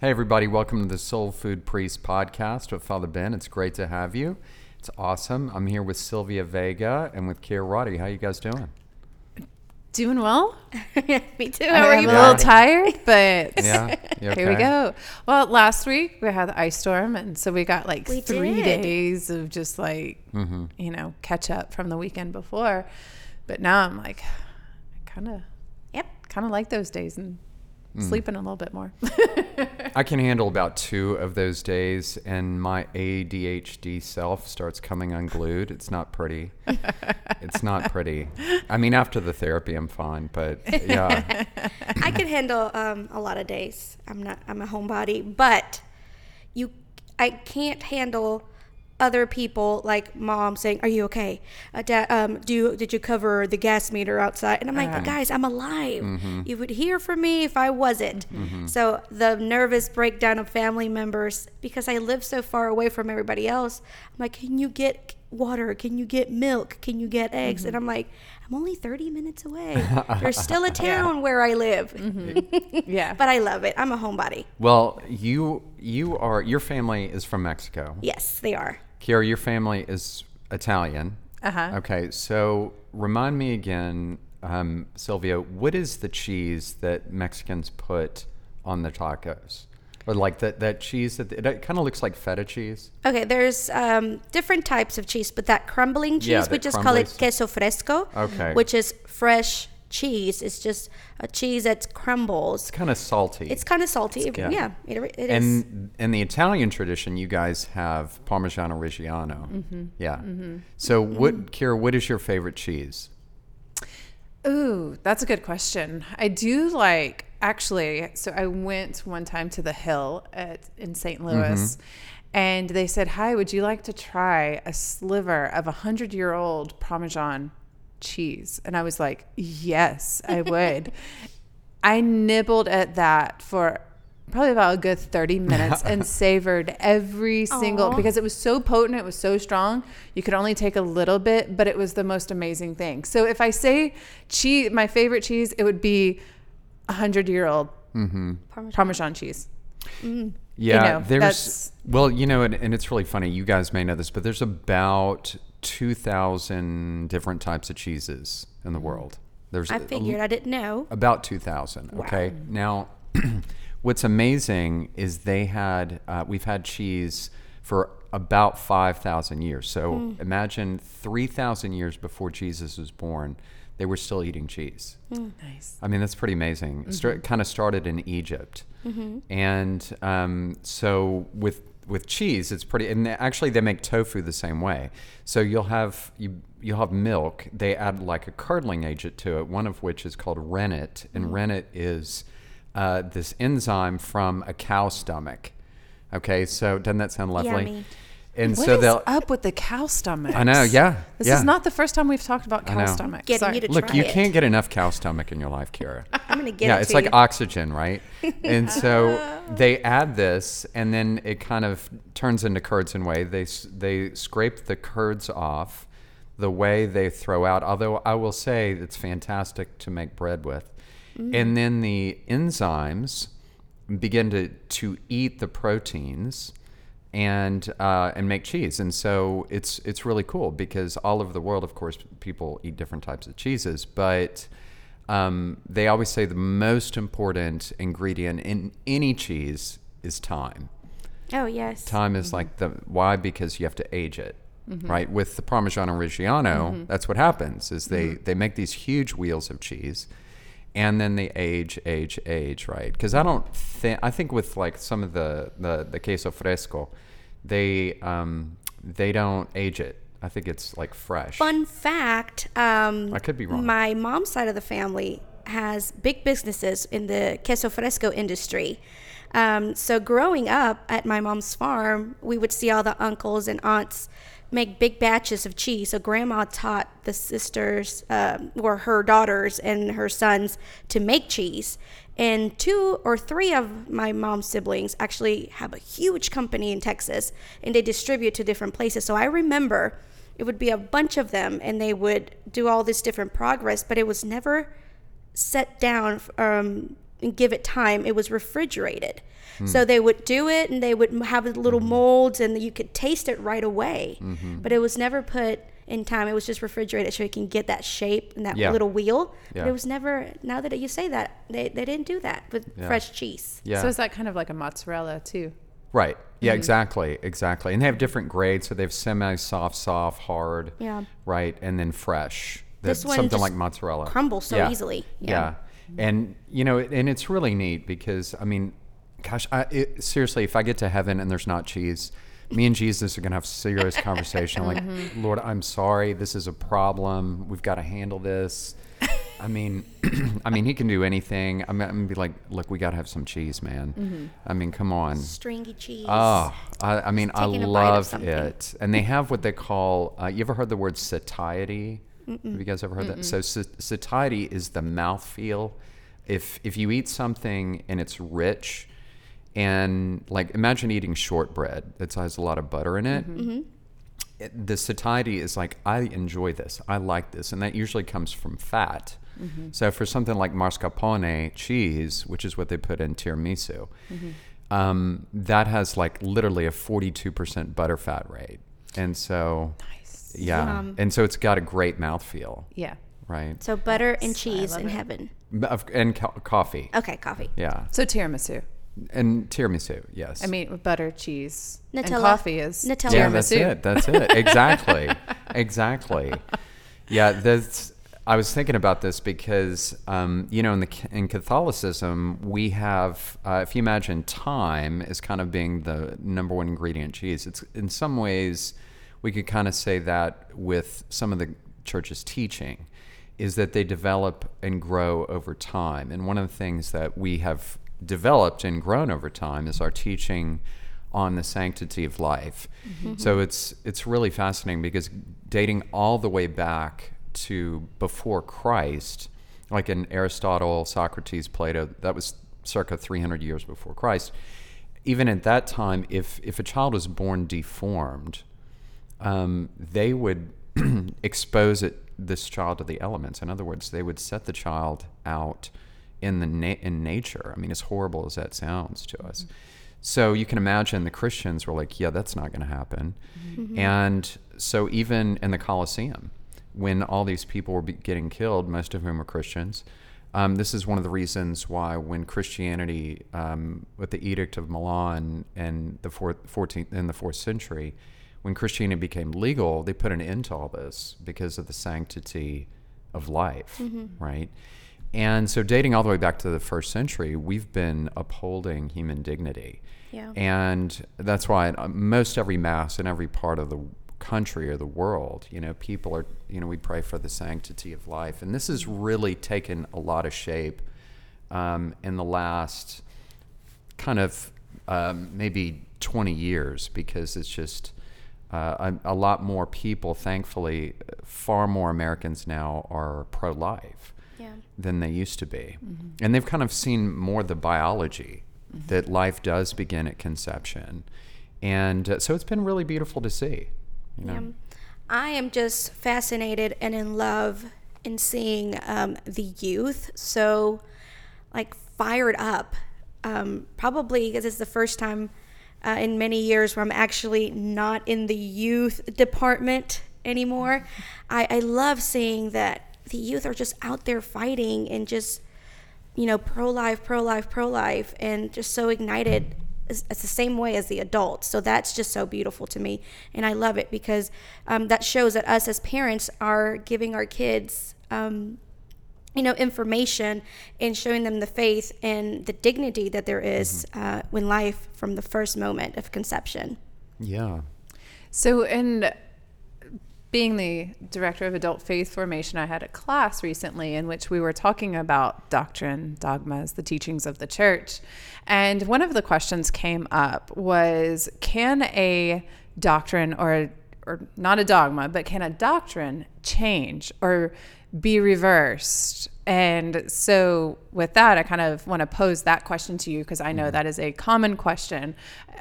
Hey, everybody, welcome to the Soul Food Priest podcast with Father Ben. It's great to have you. It's awesome. I'm here with Sylvia Vega and with Kier Roddy. How you guys doing? Doing well. Me too. How are I'm you? a little both? tired, but Yeah? You here we go. Well, last week we had the ice storm, and so we got like We three did. days of just like Mm-hmm. you know catch up from the weekend before. But now I'm like, I kind of Yep. kind of like those days and Mm. sleeping a little bit more. I can handle about two of those days, and my ADHD self starts coming unglued. It's not pretty. it's not pretty. I mean, after the therapy, I'm fine, but yeah. I can handle um, a lot of days. I'm not. I'm a homebody, but you, I can't handle other people like mom saying, "Are you okay? Uh, dad, um, do you, did you cover the gas meter outside?" And I'm like, uh-huh. "Guys, I'm alive. Mm-hmm. You would hear from me if I wasn't." Mm-hmm. So the nervous breakdown of family members because I live so far away from everybody else. I'm like, "Can you get?" Water? Can you get milk? Can you get eggs? Mm-hmm. And I'm like, I'm only 30 minutes away. There's still a town where I live. yeah, But I love it. I'm a homebody. Well, you you are your family is from Mexico. Yes, they are. Kiara, your family is Italian. Uh-huh. Okay, so remind me again, um, Sylvia, what is the cheese that Mexicans put on the tacos? Or like that, that cheese that it kind of looks like feta cheese. Okay, there's um, different types of cheese, but that crumbling cheese, Yeah, we that just call it queso fresco. Okay. Which is fresh cheese. It's just a cheese that crumbles. It's kind of salty. It's kind of salty. good. yeah, it, it is. and in the Italian tradition, you guys have Parmigiano Reggiano. Mm-hmm. Yeah. Mm-hmm. So, mm-hmm. what, Kira, what is your favorite cheese? Ooh, that's a good question. I do like actually. So I went one time to the Hill at in St. Louis, mm-hmm. and they said, "Hi, would you like to try a sliver of a hundred year old Parmesan cheese?" And I was like, "Yes, I would." I nibbled at that for probably about a good 30 minutes and savored every single Aw. because it was so potent it was so strong you could only take a little bit but it was the most amazing thing so if i say cheese my favorite cheese it would be a hundred year old mm-hmm. Parmesan. parmesan cheese mm. Yeah, know, there's well, you know, and, and it's really funny. You guys may know this, but there's about two thousand different types of cheeses in the world. There's I figured I didn't know. about two thousand. Okay, now what's amazing is they had uh, we've had cheese for about five thousand years. So Hmm. imagine three thousand years before Jesus was born, they were still eating cheese. nice I mean, that's pretty amazing. It kind of started in Egypt, and um, so with with cheese, it's pretty. And they- actually, they make tofu the same way. So you'll have you you'll have milk. They add like a curdling agent to it. One of which is called rennet, and rennet is uh, this enzyme from a cow stomach. Okay, so doesn't that sound lovely? Yummy. And What so is they'll. up with the cow stomach I know, yeah, this yeah. is not the first time we've talked about cow stomach Getting Sorry. you to Look, try you it. can't get enough cow stomach in your life, Kira. I'm gonna get yeah, it it's to like you. oxygen, right? And so they add this, and then it kind of turns into curds and whey. They they scrape the curds off. The whey they throw out, although I will say it's fantastic to make bread with. Mm. And then the enzymes begin to to eat the proteins and uh, and make cheese. And so it's it's really cool because all over the world, of course, people eat different types of cheeses, but um, they always say the most important ingredient in any cheese is time. oh yes. Time is like the why because you have to age it, right? With the Parmigiano Reggiano, that's what happens is they they make these huge wheels of cheese, and then the age, age, age, right? Because I don't think I think with like some of the the, the queso fresco, they um, they don't age it. I think it's like fresh. Fun fact. Um, I could be wrong. My mom's side of the family has big businesses in the queso fresco industry. Um, so growing up at my mom's farm, we would see all the uncles and aunts make big batches of cheese. So grandma taught the sisters, um, or her daughters and her sons, to make cheese. And two or three of my mom's siblings actually have a huge company in Texas, and they distribute to different places. So I remember it would be a bunch of them, and they would do all this different progress, but it was never set down um, and give it time, it was refrigerated. Mm. So they would do it and they would have the little mm-hmm. molds and you could taste it right away. Mm-hmm. But it was never put in time. It was just refrigerated so you can get that shape and that Yeah. little wheel. But it was never, now that you say that, they, they didn't do that with Yeah. fresh cheese. Yeah. So is that kind of like a mozzarella too? Right. Yeah, Mm-hmm. exactly. Exactly. And they have different grades. So they have semi soft, soft, hard. Yeah. Right. And then fresh. This That- one something just like mozzarella. crumbles so easily. Yeah. Yeah. And, you know, and it's really neat because, I mean, gosh, I, it, seriously, if I get to heaven and there's not cheese, me and Jesus are going to have serious conversation. like, Mm-hmm. Lord, I'm sorry. This is a problem. We've got to handle this. I mean, I mean, he can do anything. I'm, I'm gonna be like, look, we got to have some cheese, man. Mm-hmm. I mean, come on. Stringy cheese. Oh, I, I mean, I taking a bite of love it. And they have what they call, uh, you ever heard the word satiety? Have you guys ever heard that? So sa- satiety is the mouthfeel. If, if you eat something and it's rich, and like imagine eating shortbread that has a lot of butter in it. Mm-hmm. Mm-hmm. it- the satiety is like I enjoy this, I like this, and that usually comes from fat. Mm-hmm. So for something like mascarpone cheese, which is what they put in tiramisu, um, that has like literally a forty-two percent butter fat rate, and so Nice. yeah, Yum. and so it's got a great mouthfeel, Yeah. right? So butter and cheese in it. heaven. And co- coffee, Okay, coffee. yeah, So tiramisu. And tiramisu, yes. I mean, with butter, cheese, and Nutella. coffee is Nutella. Yeah, tiramisu. that's it. That's it. Exactly. exactly. Yeah, that's. I was thinking about this because, um, you know, in the in Catholicism, we have, uh, if you imagine time as kind of being the number one ingredient cheese, it's in some ways we could kind of say that with some of the church's teaching is that they develop and grow over time. And one of the things that we have developed and grown over time is our teaching on the sanctity of life. So it's it's really fascinating because dating all the way back to before Christ, like in Aristotle, Socrates, Plato, that was circa 300 years before Christ. Even at that time, if if a child was born deformed, um, they would expose it this child to the elements. In other words, they would set the child out in the na- in nature. I mean, as horrible as that sounds to us. So you can imagine the Christians were like, "Yeah, that's not going to happen." And so even in the Colosseum, when all these people were be- getting killed, most of whom were Christians. Um, this is one of the reasons why, when Christianity, um, with the Edict of Milan in the fourth, 14th, in the fourth century, when Christianity became legal, they put an end to all this because of the sanctity of life, right? And so, dating all the way back to the first century, we've been upholding human dignity. Yeah. And that's why at most every mass in every part of the country or the world, you know, people are, you know, we pray for the sanctity of life. And this has really taken a lot of shape um, in the last kind of um, maybe 20 years because it's just uh, a, a lot more people, thankfully, far more Americans now are pro life. Than they used to be. And they've kind of seen more the biology that life does begin at conception. And uh, so it's been really beautiful to see. You know? Yeah. I am just fascinated and in love in seeing um, the youth so like fired up. Um, probably because it's the first time uh, in many years where I'm actually not in the youth department anymore. I, I love seeing that the youth are just out there fighting and just you know, pro life, pro life, pro life, and just so ignited. It's, it's the same way as the adults. So that's just so beautiful to me. And I love it because um, that shows that us as parents are giving our kids, um, you know, information and showing them the faith and the dignity that there is, uh, when life from the first moment of conception. Yeah. So, in being the director of adult faith formation, I had a class recently in which we were talking about doctrine, dogmas, the teachings of the church. And one of the questions came up was can a doctrine or or not a dogma, but can a doctrine change or be reversed? And so, with that, I kind of want to pose that question to you because I know that is a common question.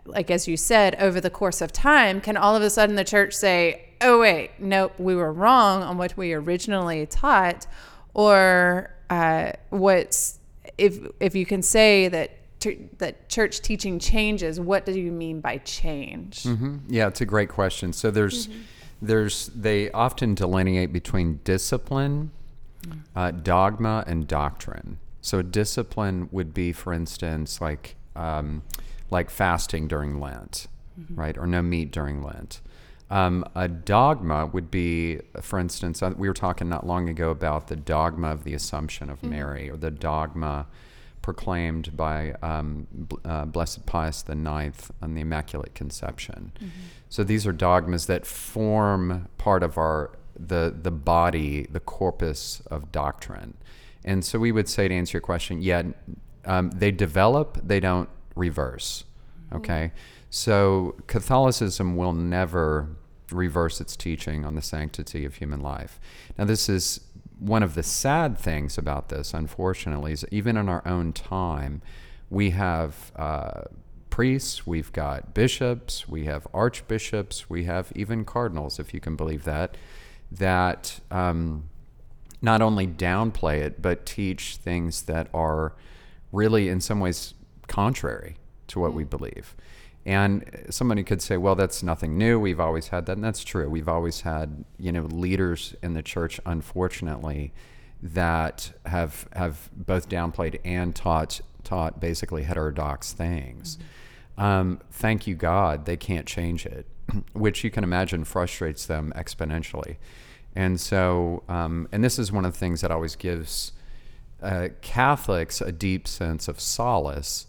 Like, as you said, over the course of time, can all of a sudden the church say, oh, wait, nope, we were wrong on what we originally taught? Or uh, what's if if you can say that that church teaching changes, what do you mean by change? hmm Yeah, it's a great question. So there's there's they often delineate between discipline, uh, dogma, and doctrine. So discipline would be, for instance, like um, like fasting during Lent, right, or no meat during Lent. Um, a dogma would be, for instance, uh, we were talking not long ago about the dogma of the Assumption of Mary, or the dogma proclaimed by um, uh, Blessed Pius IX on the Immaculate Conception. So these are dogmas that form part of our the the body, the corpus of doctrine. And so we would say to answer your question, yeah, um, they develop, they don't reverse. Okay, so Catholicism will never reverse its teaching on the sanctity of human life. Now, this is one of the sad things about this, unfortunately, is even in our own time, we have uh, priests, we've got bishops, we have archbishops, we have even cardinals, if you can believe that, that um, not only downplay it, but teach things that are really, in some ways, contrary to what we believe. And somebody could say, well, that's nothing new. We've always had that. And that's true. We've always had, you know, leaders in the church, unfortunately, that have have both downplayed and taught taught basically heterodox things. Um, thank you God, they can't change it, which you can imagine frustrates them exponentially. And so, um, and this is one of the things that always gives uh, Catholics a deep sense of solace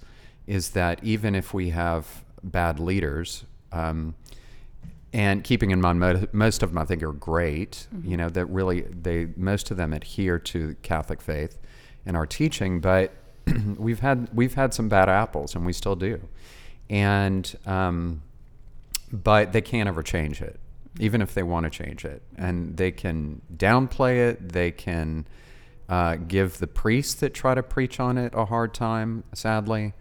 is that even if we have bad leaders, um, and keeping in mind most of them I think are great, you know, that really they most of them adhere to Catholic faith and our teaching, but we've had we've had some bad apples and we still do, and um, but they can't ever change it, even if they want to change it. And they can downplay it. They can uh, give the priests that try to preach on it a hard time. Sadly,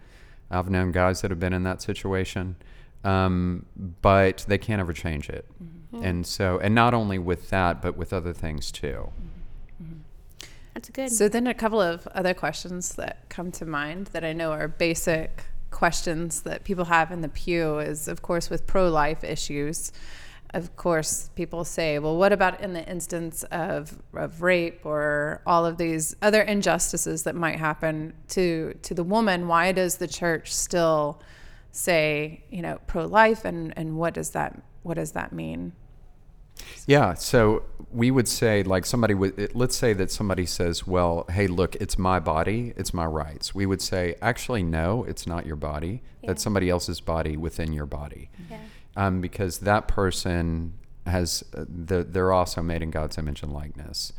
I've known guys that have been in that situation, um, but they can't ever change it. Mm-hmm. And so, and not only with that, but with other things too. Mm-hmm. Mm-hmm. That's good. So then a couple of other questions that come to mind that I know are basic questions that people have in the pew is of course with pro-life issues. Of course, people say, well, what about in the instance of, of rape or all of these other injustices that might happen to to the woman? Why does the church still say, you know, pro-life and, and what does that what does that mean? Yeah, so we would say, like somebody would, let's say that somebody says, well, hey, look, it's my body, it's my rights. We would say, actually, no, it's not your body. That's somebody else's body within your body. yeah. Um, because that person has, uh, the, they're also made in God's image and likeness.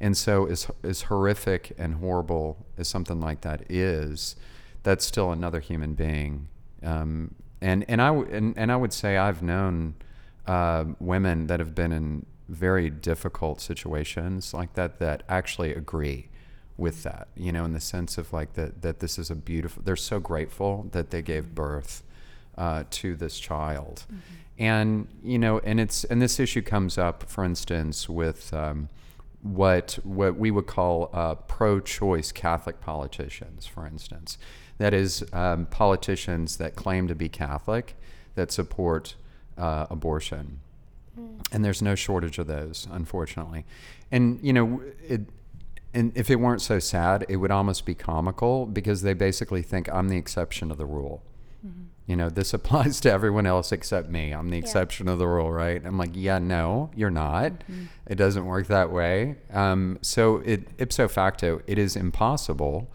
And so, as, as horrific and horrible as something like that is, that's still another human being. Um, and, and, I, w- and, and I would say I've known uh, women that have been in very difficult situations like that that actually agree with that you know in the sense of like that that this is a beautiful they're so grateful that they gave birth uh, to this child and you know and it's and this issue comes up for instance with um, what what we would call uh, pro-choice Catholic politicians, for instance. That is, um, politicians that claim to be Catholic that support uh, abortion, and there's no shortage of those, unfortunately. And you know, it, and if it weren't so sad, it would almost be comical because they basically think I'm the exception of the rule. You know, this applies to everyone else except me. I'm the exception of the rule, right? I'm like, yeah, no, you're not. It doesn't work that way. Um, so, it, ipso facto, it is impossible.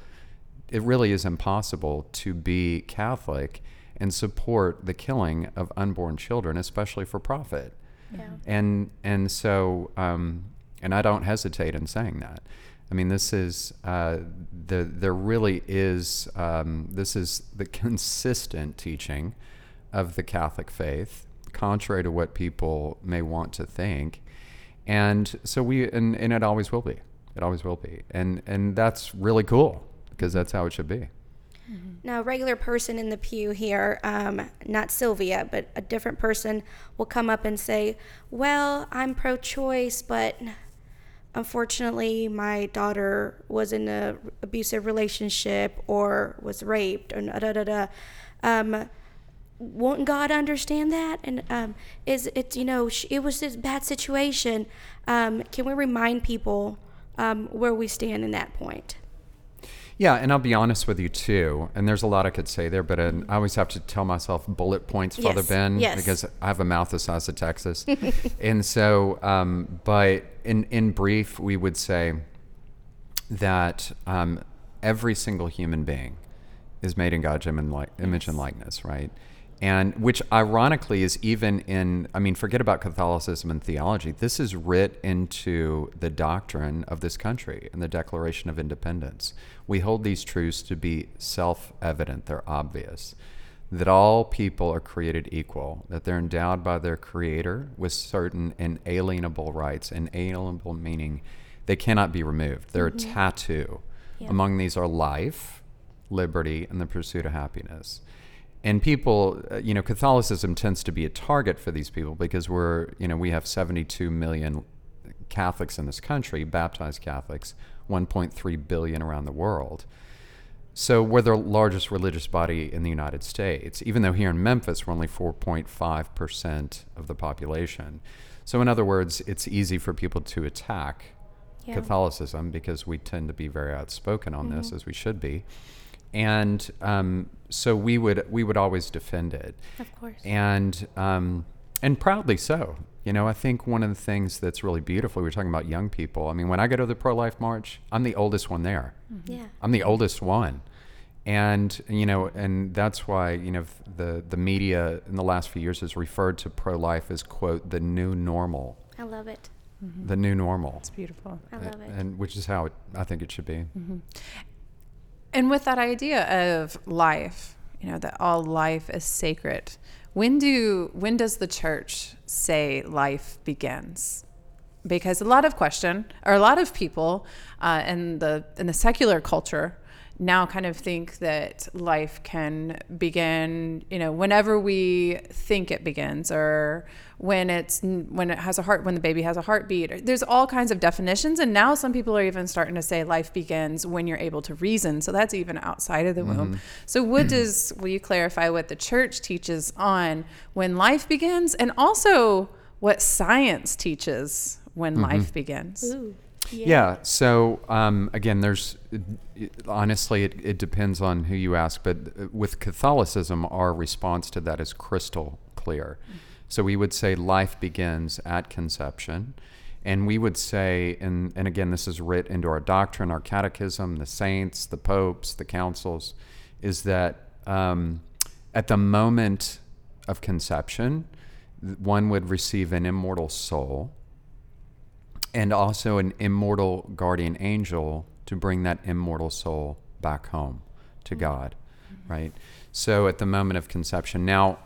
It really is impossible to be Catholic and support the killing of unborn children, especially for profit. Yeah. And and so um, and I don't hesitate in saying that. I mean, this is uh, the there really is um, this is the consistent teaching of the Catholic faith, contrary to what people may want to think. And so we and, and it always will be. It always will be. And and that's really cool because that's how it should be. Now, a regular person in the pew here, um, not Sylvia, but a different person will come up and say, Well, I'm pro choice, but unfortunately, my daughter was in a abusive relationship or was raped or da da da da. Um, won't God understand that? And um, is it you know it was this bad situation? Um, can we remind people um, where we stand in that point? Yeah, and I'll be honest with you too. And there's a lot I could say there, but uh, I always have to tell myself bullet points, Father Yes, Ben, yes. because I have a mouth the size of Texas. and so, um, but in in brief, we would say that um, every single human being is made in God's im- and li- image and likeness, right? And which ironically is even in, I mean, forget about Catholicism and theology. This is writ into the doctrine of this country in the Declaration of Independence. We hold these truths to be self evident, they're obvious. That all people are created equal, that they're endowed by their Creator with certain inalienable rights, inalienable meaning they cannot be removed. They're a mm-hmm. tattoo. Among these are life, liberty, and the pursuit of happiness. And people, uh, you know, Catholicism tends to be a target for these people because we're, you know, we have 72 million Catholics in this country, baptized Catholics, 1.3 billion around the world. So we're the largest religious body in the United States, even though here in Memphis we're only 4.5% of the population. So in other words, it's easy for people to attack Yeah. Catholicism because we tend to be very outspoken on this, as we should be. And um, so we would we would always defend it Of course. and um, and proudly so. You know, I think one of the things that's really beautiful. We were talking about young people. I mean, when I go to the pro-life march, I'm the oldest one there. Yeah. I'm the oldest one, and you know, and that's why you know the the media in the last few years has referred to pro-life as quote the new normal, I love it. the new normal, It's beautiful. I love it. and which is how it, I think it should be. And with that idea of life, you know, that all life is sacred. When do when does the church say life begins? Because a lot of question or a lot of people uh, in the in the secular culture now kind of think that life can begin, you know, whenever we think it begins or when it's when it has a heart when the baby has a heartbeat. There's all kinds of definitions and now some people are even starting to say life begins when you're able to reason. So that's even outside of the womb. Mm-hmm. So what does will you clarify what the church teaches on when life begins and also what science teaches when mm-hmm. life begins? Ooh. Yeah. So um, again, there's honestly, it, it depends on who you ask, but uh, with Catholicism, our response to that is crystal clear. So we would say life begins at conception. And we would say, and, and again, this is writ into our doctrine, our catechism, the saints, the popes, the councils, is that um, at the moment of conception, one would receive an immortal soul and also an immortal guardian angel to bring that immortal soul back home to God, right? So at the moment of conception, now,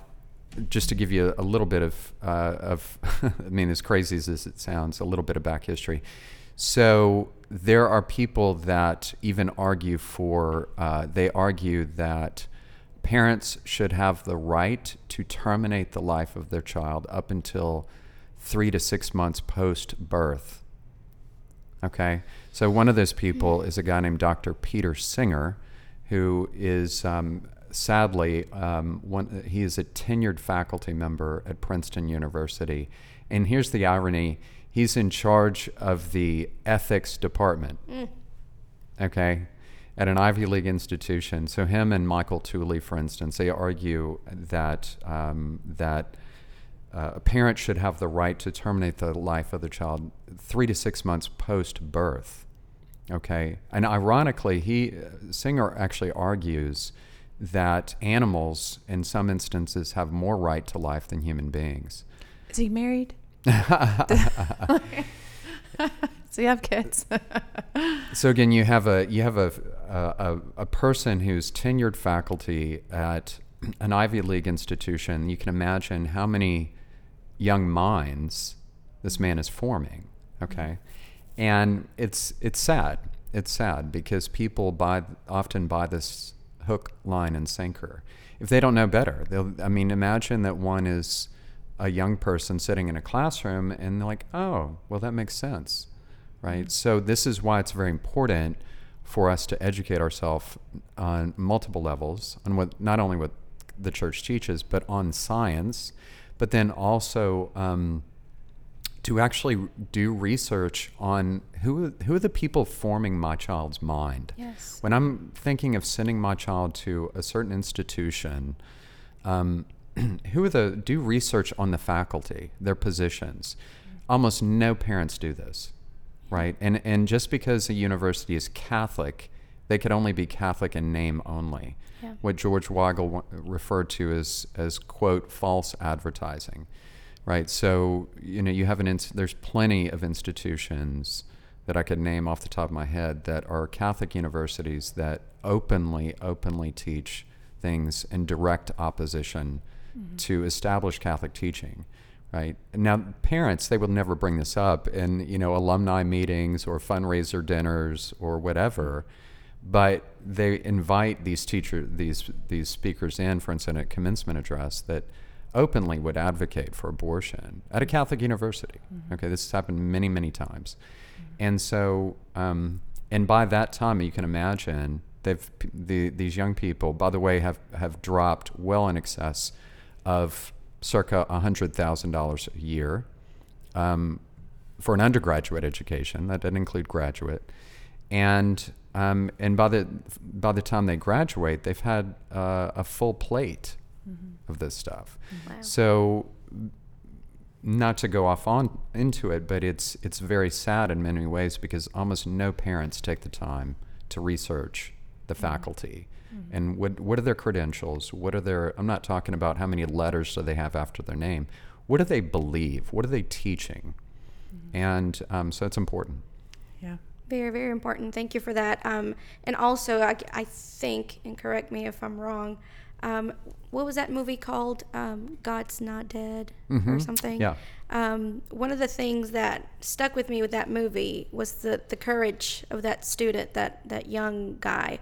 just to give you a little bit of, uh, of I mean, as crazy as it sounds, a little bit of back history. So there are people that even argue for, uh, they argue that parents should have the right to terminate the life of their child up until three to six months post birth. Okay, so one of those people is a guy named Dr. Peter Singer, who is um, sadly um, one. He is a tenured faculty member at Princeton University, and here's the irony: he's in charge of the ethics department. Okay, at an Ivy League institution. So him and Michael Tooley, for instance, they argue that um, that uh, a parent should have the right to terminate the life of the child three to six months post birth. Okay, and ironically, he Singer actually argues that animals, in some instances, have more right to life than human beings. Is he married? Does he have kids? So again, you have a you have a, a a person who's tenured faculty at an Ivy League institution. You can imagine how many young minds this man is forming. Okay, and it's it's sad. It's sad because people buy often buy this hook, line, and sinker. If they don't know better, they'll. I mean, imagine that one is a young person sitting in a classroom and they're like, oh, well, that makes sense right? So this is why it's very important for us to educate ourselves on multiple levels on what not only what the church teaches, but on science, but then also um, to actually do research on who who are the people forming my child's mind. Yes. When I'm thinking of sending my child to a certain institution, um, who are the do research on the faculty, their positions. Almost no parents do this, right? And and just because a university is Catholic, they could only be Catholic in name only. Yeah. What George Weigel referred to as as quote false advertising, right? So you know you have an ins- there's plenty of institutions that I could name off the top of my head that are Catholic universities that openly openly teach things in direct opposition mm-hmm. to established Catholic teaching, right? Now, parents they will never bring this up in you know alumni meetings or fundraiser dinners or whatever, but they invite these teacher these these speakers in, for instance, at commencement address that openly would advocate for abortion at a Catholic university. Okay, this has happened many many times, and so um, and by that time you can imagine they've the, these young people by the way have have dropped well in excess of circa $100000 a year um, for an undergraduate education. That doesn't include graduate. And um, and by the by the time they graduate they've had uh, a full plate of this stuff Wow. so not to go off on into it, but it's it's very sad in many ways because almost no parents take the time to research the faculty and what what are their credentials? What are their I'm not talking about how many letters do they have after their name. What do they believe? What are they teaching? And um, so it's important. Yeah. Very, very important. Thank you for that. Um, and also, I, I think, and correct me if I'm wrong, um, what was that movie called? Um, God's Not Dead or something? Yeah. Um, one of the things that stuck with me with that movie was the, the courage of that student, that, that young guy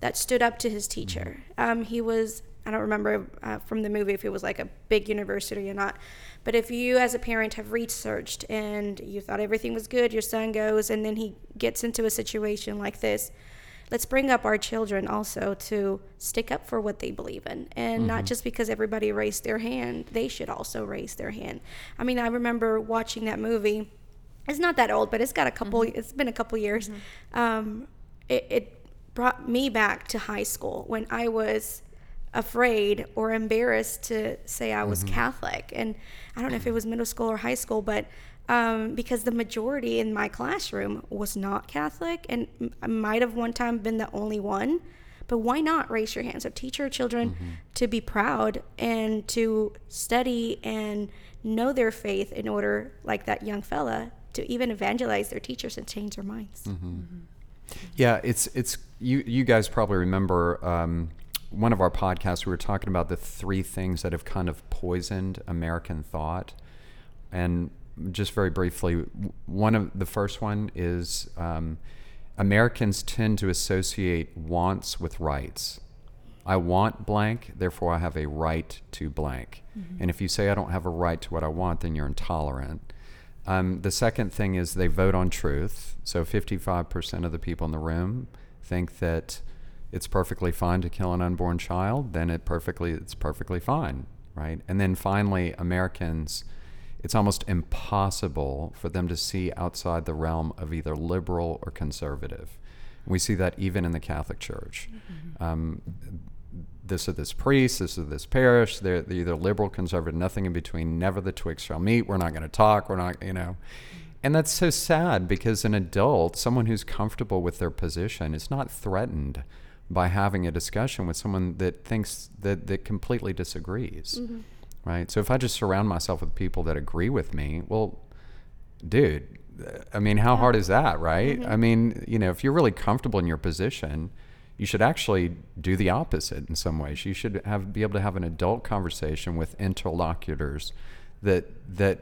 that stood up to his teacher. Um, he was, I don't remember uh, from the movie if it was like a big university or not, but if you as a parent have researched and you thought everything was good, your son goes and then he gets into a situation like this, let's bring up our children also to stick up for what they believe in and not just because everybody raised their hand they should also raise their hand. I mean i remember watching that movie. It's not that old but it's got a couple it's been a couple years. Um, it, it brought me back to high school when i was afraid or embarrassed to say i was catholic and i don't know if it was middle school or high school but um, because the majority in my classroom was not Catholic, and I might have one time been the only one. But why not raise your hand? So teach your children to be proud and to study and know their faith in order, like that young fella, to even evangelize their teachers and change their minds. Yeah, it's it's you you guys probably remember um, one of our podcasts we were talking about the three things that have kind of poisoned American thought, and just very briefly, one of the first one is um, Americans tend to associate wants with rights. I want blank, therefore I have a right to blank. And if you say I don't have a right to what I want, then you're intolerant. Um, the second thing is they vote on truth. So 55% of the people in the room think that it's perfectly fine to kill an unborn child. Then it perfectly it's perfectly fine, right? And then finally, Americans, it's almost impossible for them to see outside the realm of either liberal or conservative. We see that even in the Catholic Church. Um, this or this priest, this or this parish. They're, they're either liberal, conservative, nothing in between. Never the twigs shall meet. We're not going to talk. We're not, you know. And that's so sad because an adult, someone who's comfortable with their position, is not threatened by having a discussion with someone that thinks that, that completely disagrees. Mm-hmm. Right? So if I just surround myself with people that agree with me, well, dude, I mean, how hard is that, right? Mm-hmm. I mean, you know, if you're really comfortable in your position, you should actually do the opposite in some ways. You should have be able to have an adult conversation with interlocutors that that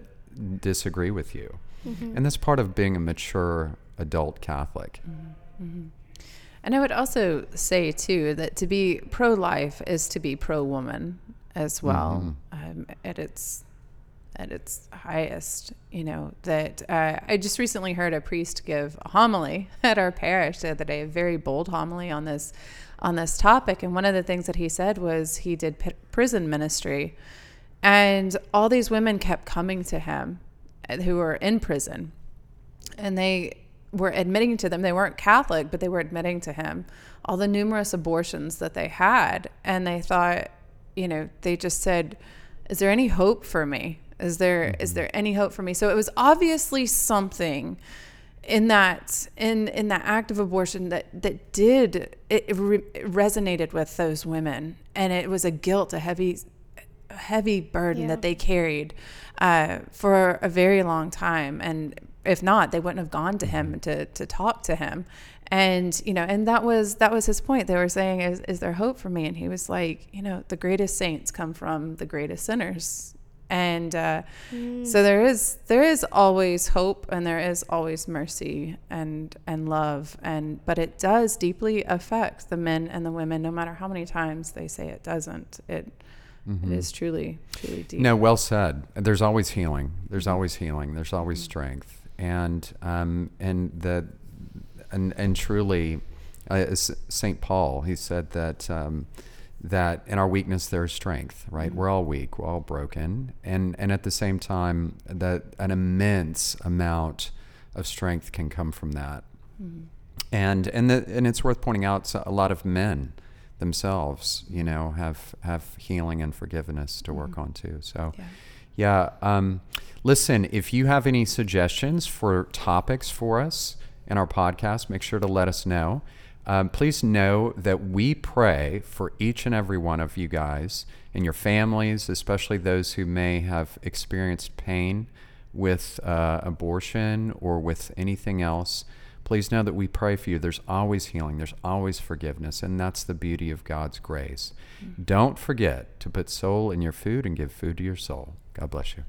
disagree with you, mm-hmm. and that's part of being a mature adult Catholic. And I would also say too that to be pro-life is to be pro-woman as well. Um, and it's at its highest. You know that uh, I just recently heard a priest give a homily at our parish the other day, a very bold homily on this on this topic, and one of the things that he said was he did p- prison ministry, and all these women kept coming to him uh, who were in prison, and they were admitting to them. They weren't Catholic, but they were admitting to him. All the numerous abortions that they had, and they thought, you know, they just said, "Is there any hope for me? Is there is mm-hmm. there any hope for me?" So it was obviously something in that in in that act of abortion that that did it, it re- resonated with those women, and it was a guilt, a heavy heavy burden Yeah. that they carried uh, for a very long time. And if not, they wouldn't have gone to him to, to talk to him. And, you know, and that was, that was his point. They were saying, is, is there hope for me? And he was like, you know, the greatest saints come from the greatest sinners. And uh, so there is there is always hope and there is always mercy and and love and but it does deeply affect the men and the women no matter how many times they say it doesn't it it is truly truly deep No, well said. There's always healing. There's always healing. There's always strength, and um, and the and and truly, uh, Saint Paul he said that um, that in our weakness there is strength. Right? We're all weak. We're all broken, and and at the same time that an immense amount of strength can come from that. And and the, and it's worth pointing out a lot of men themselves, you know, have have healing and forgiveness to work on too. So, Yeah. yeah. Um, listen, if you have any suggestions for topics for us in our podcast, make sure to let us know. Um, please know that we pray for each and every one of you guys and your families, especially those who may have experienced pain with uh, abortion or with anything else. Please know that we pray for you. There's always healing, there's always forgiveness, and that's the beauty of God's grace. Mm-hmm. Don't forget to put soul in your food and give food to your soul. God bless you.